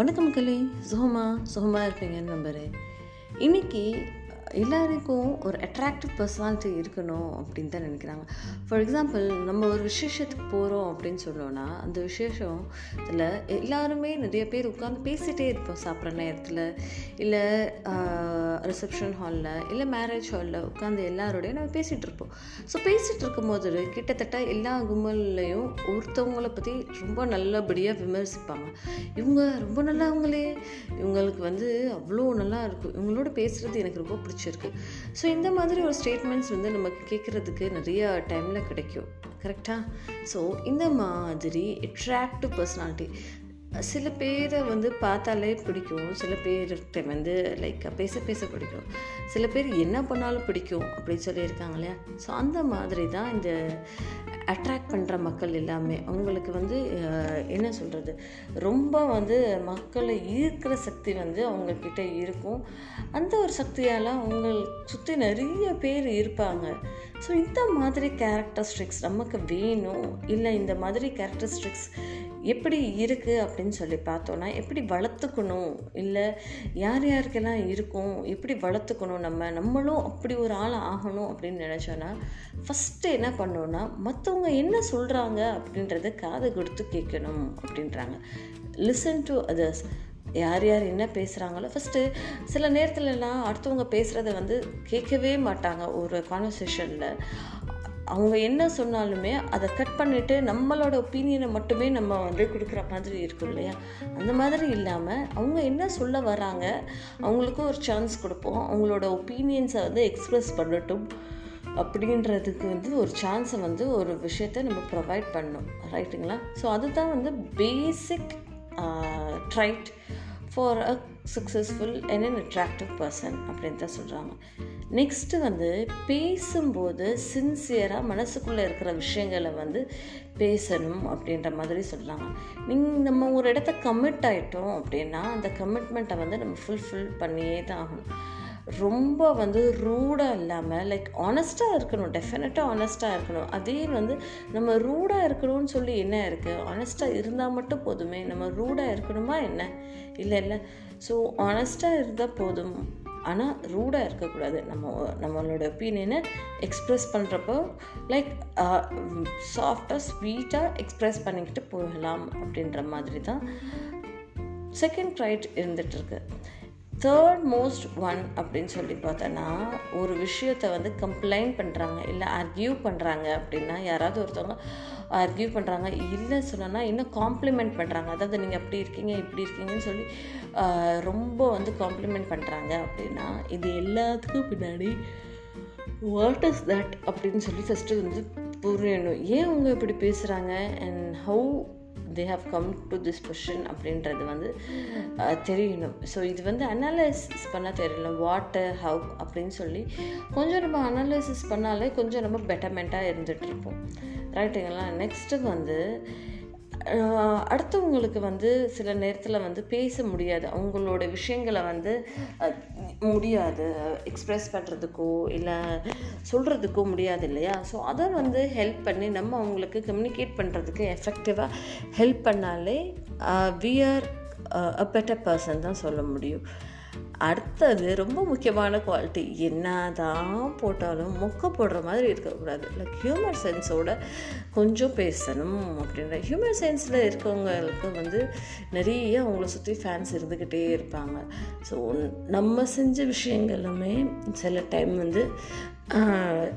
வணக்கம் கலை சுகமா சுகமாக இருப்பீங்கன்னு நம்புகிறேன் இன்றைக்கி எல்லாருக்கும் ஒரு அட்ராக்டிவ் பர்சனாலிட்டி இருக்கணும் அப்படின்னு தான் நினைக்கிறாங்க. ஃபார் எக்ஸாம்பிள் நம்ம ஒரு விசேஷத்துக்கு போகிறோம் அப்படின்னு சொன்னோன்னா அந்த விசேஷம் இதில் எல்லாருமே நிறைய பேர் உட்காந்து பேசிகிட்டே இருப்போம் சாப்பிட்ற நேரத்தில். இல்லை ரிசப்ஷன் ஹாலில் இல்லை மேரேஜ் ஹாலில் உட்காந்து எல்லாரோடையும் நம்ம பேசிகிட்டு இருப்போம். ஸோ பேசிகிட்டு இருக்கும்போது கிட்டத்தட்ட எல்லா கும்பல்லையும் ஒருத்தவங்களை பற்றி ரொம்ப நல்லபடியாக விமர்சிப்பாங்க. இவங்க ரொம்ப நல்லவங்களே. இவங்களுக்கு வந்து அவ்வளோ நல்லா இருக்கும். இவங்களோட பேசுகிறது எனக்கு ரொம்ப பிடிச்சிருக்கு. ஸோ இந்த மாதிரி ஒரு ஸ்டேட்மெண்ட்ஸ் வந்து நமக்கு கேட்குறதுக்கு நிறைய டைமில் கிடைக்கும். கரெக்டாக ஸோ இந்த மாதிரி அட்ராக்டிவ் பர்சனாலிட்டி சில பேரை வந்து பார்த்தாலே பிடிக்கும். சில பேர்கிட்ட வந்து லைக் பேச பேச பிடிக்கும். சில பேர் என்ன பண்ணாலும் பிடிக்கும் அப்படின்னு சொல்லியிருக்காங்க இல்லையா? ஸோ அந்த மாதிரி தான் இந்த அட்ராக்ட் பண்ணுற மக்கள் எல்லாமே. அவங்களுக்கு வந்து என்ன சொல்கிறது ரொம்ப வந்து மக்களை ஈர்க்கிற சக்தி வந்து அவங்கக்கிட்ட இருக்கும். அந்த ஒரு சக்தியால் அவங்க சுற்றி நிறைய பேர் இருப்பாங்க. ஸோ இந்த மாதிரி கேரக்டரிஸ்டிக்ஸ் நமக்கு வேணும்? இல்லை இந்த மாதிரி கேரக்டரிஸ்டிக்ஸ் எப்படி இருக்குது அப்படின்னு சொல்லி பார்த்தோன்னா எப்படி வளர்த்துக்கணும்? இல்லை யார் யாருக்கெல்லாம் இருக்கும்? எப்படி வளர்த்துக்கணும் நம்ம? நம்மளும் அப்படி ஒரு ஆள் ஆகணும் அப்படின்னு நினச்சோன்னா ஃபஸ்ட்டு என்ன பண்ணோன்னா மற்றவங்க என்ன சொல்கிறாங்க அப்படின்றத காது கொடுத்து கேட்கணும் அப்படின்றாங்க. லிசன் டு அதர்ஸ் யார் யார் என்ன பேசுகிறாங்களோ ஃபஸ்ட்டு சில நேரத்துலலாம் அடுத்தவங்க பேசுகிறத வந்து கேட்கவே மாட்டாங்க ஒரு கான்வர்சேஷனில் அவங்க என்ன சொன்னாலுமே அதை கட் பண்ணிவிட்டு நம்மளோட ஒப்பீனியனை மட்டுமே நம்ம வந்து கொடுக்குற மாதிரி இருக்கும் இல்லையா? அந்த மாதிரி இல்லாமல் அவங்க என்ன சொல்ல வராங்க அவங்களுக்கும் ஒரு சான்ஸ் கொடுப்போம். அவங்களோட ஒப்பீனியன்ஸை வந்து எக்ஸ்ப்ரெஸ் பண்ணட்டும் அப்படின்றதுக்கு வந்து ஒரு சான்ஸை வந்து ஒரு விஷயத்த நம்ம ப்ரொவைட் பண்ணணும். ரைட்டுங்களா ஸோ அதுதான் வந்து basic trait for a successful and an attractive person அப்படின்னு தான் சொல்கிறாங்க நெக்ஸ்ட்டு வந்து பேசும்போது சின்சியராக மனசுக்குள்ளே இருக்கிற விஷயங்களை வந்து பேசணும் அப்படின்ற மாதிரி சொல்கிறாங்க நீங் நம்ம ஒரு இடத்த கமிட் ஆகிட்டோம் அப்படின்னா அந்த கமிட்மெண்ட்டை வந்து நம்ம ஃபுல்ஃபில் பண்ணியே தான் ஆகணும். ரொம்ப வந்து ரூடாக இல்லாமல் லைக் ஆனஸ்ட்டாக இருக்கணும் டெஃபினட்டாக ஆனஸ்ட்டாக இருக்கணும். அதே வந்து நம்ம ரூடாக இருக்கணும்னு சொல்லி என்ன இருக்குது ஆனஸ்ட்டாக இருந்தால் மட்டும் போதுமே. நம்ம ரூடாக இருக்கணுமா என்ன? இல்லை இல்லை. ஸோ ஆனஸ்ட்டாக இருந்தால் போதும். ஆனால் ரூடாக இருக்கக்கூடாது. நம்ம நம்மளோட ஒப்பீனியனை எக்ஸ்ப்ரெஸ் பண்ணுறப்போ லைக் சாஃப்டாக ஸ்வீட்டாக எக்ஸ்ப்ரெஸ் பண்ணிக்கிட்டு போகலாம் அப்படின்ற மாதிரி தான் செகண்ட் ரைட் இருந்துகிட்ருக்கு தேர்ட் மோஸ்ட் ஒன் அப்படின்னு சொல்லி பார்த்தோன்னா ஒரு விஷயத்தை வந்து கம்ப்ளைண்ட் பண்ணுறாங்க இல்லை அர்கியூ பண்ணுறாங்க அப்படின்னா யாராவது ஒருத்தவங்க அர்கியூ பண்ணுறாங்க இல்லை சொன்னோன்னா இன்னும் காம்ப்ளிமெண்ட் பண்ணுறாங்க அதாவது நீங்கள் அப்படி இருக்கீங்க இப்படி இருக்கீங்கன்னு சொல்லி ரொம்ப வந்து காம்ப்ளிமெண்ட் பண்ணுறாங்க அப்படின்னா இது எல்லாத்துக்கும் பின்னாடி வாட் இஸ் தட் அப்படின்னு சொல்லி ஃபஸ்ட்டு வந்து புரியணும். ஏன் அவங்க இப்படி பேசுகிறாங்க and how they have come to this position அப்படின்றது வந்து தெரியணும். ஸோ இது வந்து அனாலிசிஸ் பண்ண தெரியணும். வாட்டர் ஹவ் அப்படின்னு சொல்லி கொஞ்சம் நம்ம அனாலிசிஸ் பண்ணாலே கொஞ்சம் நம்ம பெட்டர்மெண்ட்டாக இருந்துகிட்ருப்போம் ரைட்டுங்களா நெக்ஸ்ட்டு வந்து அடுத்தவங்களுக்கு வந்து சில நேரத்தில் வந்து பேச முடியாது. அவங்களோட விஷயங்களை வந்து முடியாது. எக்ஸ்ப்ரெஸ் பண்ணுறதுக்கோ இல்லை சொல்கிறதுக்கோ முடியாது இல்லையா? ஸோ அதை வந்து ஹெல்ப் பண்ணி நம்ம அவங்களுக்கு கம்யூனிகேட் பண்ணுறதுக்கு எஃபெக்டிவாக ஹெல்ப் பண்ணாலே we are a better person தான் சொல்ல முடியும். அடுத்தது ரொம்ப முக்கியமான குவாலிட்டி என்ன தான் போட்டாலும் மொக்க போடுற மாதிரி இருக்கக்கூடாது. லைக் ஹியூமர் சென்ஸோட கொஞ்சம் பேசணும் அப்படின்ற. ஹியூமர் சென்ஸில் இருக்கவங்களுக்கு வந்து நிறைய அவங்கள சுற்றி ஃபேன்ஸ் இருந்துக்கிட்டே இருப்பாங்க. ஸோ நம்ம செஞ்ச விஷயங்களுமே சில டைம் வந்து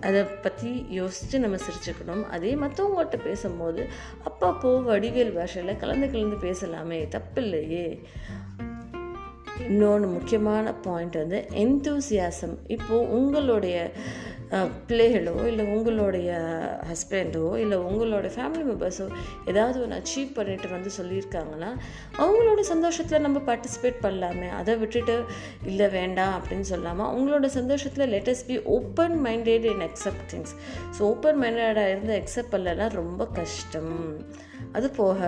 அதை பற்றி யோசித்து நம்ம சிரிச்சுக்கணும். அதே மற்றவங்கள்ட்ட பேசும்போது அப்பப்போ வடிவேல் பாஷையில் கலந்து கலந்து பேசலாமே தப்பில்லையே. இன்னொன்று முக்கியமான பாயிண்ட் வந்து எந்தூசியாசம் இப்போது உங்களுடைய பிள்ளைகளோ இல்லை உங்களுடைய ஹஸ்பண்டோ இல்லை உங்களோட ஃபேமிலி மெம்பர்ஸோ ஏதாவது ஒன்று அச்சீவ் பண்ணிட்டு வந்து சொல்லியிருக்காங்கன்னா அவங்களோட சந்தோஷத்தில் நம்ம பார்ட்டிசிபேட் பண்ணலாமே. அதை விட்டுட்டு இல்லை வேண்டாம் அப்படின்னு சொல்லாமல் அவங்களோட சந்தோஷத்தில் let's be open minded and accept things so open மைண்டடாக இருந்து அக்செப்ட் பண்ணலன்னா ரொம்ப கஷ்டம். அது போக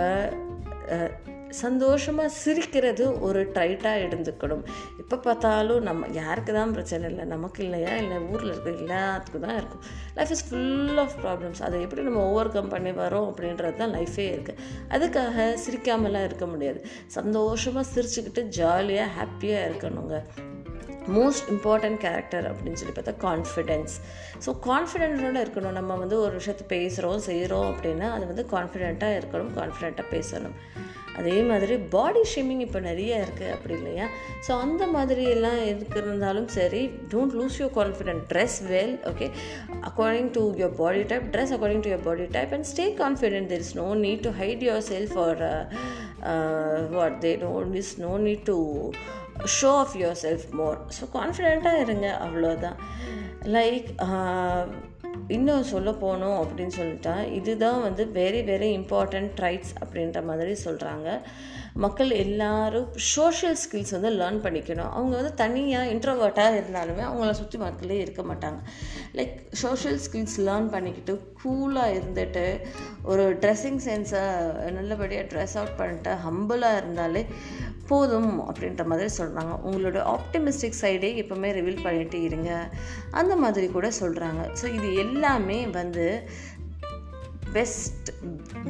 சந்தோஷமாக சிரிக்கிறது ஒரு ட்ரைட்டாக இருந்துக்கணும் எப்போ பார்த்தாலும் நம்ம யாருக்கு தான் பிரச்சனை இல்லை நமக்கு இல்லையா இல்லை ஊரில் இருக்கிற எல்லாத்துக்கும் தான் இருக்கும். Life is full of problems அதை எப்படி நம்ம ஓவர் கம் பண்ணி வரோம் அப்படின்றது தான் லைஃபே இருக்குது அதுக்காக சிரிக்காமலாம் இருக்க முடியாது. சந்தோஷமாக சிரிச்சுக்கிட்டு ஜாலியாக ஹாப்பியாக இருக்கணுங்க. மோஸ்ட் இம்பார்ட்டண்ட் கேரக்டர் அப்படின்னு சொல்லி பார்த்தா கான்ஃபிடென்ஸ் ஸோ கான்ஃபிடென்ட்டோட இருக்கணும். நம்ம வந்து ஒரு விஷயத்தை பேசுகிறோம் செய்கிறோம் அப்படின்னா அது வந்து கான்ஃபிடெண்ட்டாக இருக்கணும் கான்ஃபிடெண்ட்டாக பேசணும். அதே மாதிரி பாடி ஷேமிங் இப்போ நிறைய இருக்குது அப்படி இல்லையா? ஸோ அந்த மாதிரி எல்லாம் இருக்கிறதாலும் சரி don't lose your confident dress well okay according to your body type dress according to your body type and stay confident there is no need to hide yourself or what they don't is no need to show off yourself more so கான்ஃபிடெண்ட்டாக இருங்க அவ்வளோதான் like இன்னும் சொல்ல போனோம் அப்படின்னு சொல்லிட்டா இதுதான் வந்து வெரி வெரி இம்பார்ட்டண்ட் ட்ரைட்ஸ் அப்படின்ற மாதிரி சொல்கிறாங்க மக்கள் எல்லாரும் சோஷியல் ஸ்கில்ஸ் வந்து லேர்ன் பண்ணிக்கணும். அவங்க வந்து தனியாக இன்ட்ரோவர்ட்டாக இருந்தாலுமே அவங்கள சுற்றி மக்களே இருக்க மாட்டாங்க. லைக் சோஷியல் ஸ்கில்ஸ் லேர்ன் பண்ணிக்கிட்டு கூலாக இருந்துட்டு ஒரு ட்ரெஸ்ஸிங் சென்ஸை நல்லபடியாக ட்ரெஸ் அவுட் பண்ணிட்டு ஹம்பிளாக இருந்தாலே போதும் அப்படின்ற மாதிரி சொல்கிறாங்க உங்களோட ஆப்டிமிஸ்டிக் சைடே எப்போவுமே ரிவீல் பண்ணிட்டு இருங்க. அந்த மாதிரி கூட சொல்கிறாங்க ஸோ இது எல்லாமே வந்து best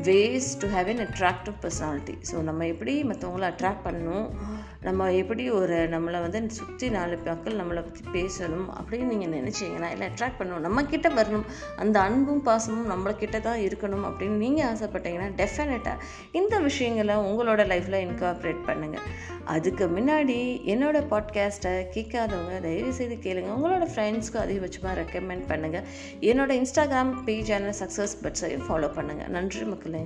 ways to have an attractive personality so நம்ம எப்படி மற்றவங்கள அட்ராக்ட் பண்ணணும்? நம்ம எப்படி ஒரு நம்மளை வந்து சுற்றி நாலு மக்கள் நம்மளை பற்றி பேசணும் அப்படின்னு நீங்கள் நினச்சிங்கன்னா இல்லை அட்ராக்ட் பண்ணணும் நம்ம வரணும் அந்த அன்பும் பாசமும் நம்மளக்கிட்ட தான் இருக்கணும் அப்படின்னு நீங்கள் ஆசைப்பட்டீங்கன்னா டெஃபினட்டாக இந்த விஷயங்களை உங்களோட லைஃப்பில் இன்கார்ப்ரேட் பண்ணுங்கள் அதுக்கு முன்னாடி என்னோட பாட்காஸ்ட்டை கேட்காதவங்க தயவு செய்து கேளுங்க. உங்களோட ஃப்ரெண்ட்ஸ்க்கு அதிகபட்சமாக ரெக்கமெண்ட் பண்ணுங்கள் என்னோட இன்ஸ்டாகிராம் பேஜான சக்ஸஸ் பட்ஸையும் ஃபாலோ பண்ணுங்கள் நன்றி மக்களே.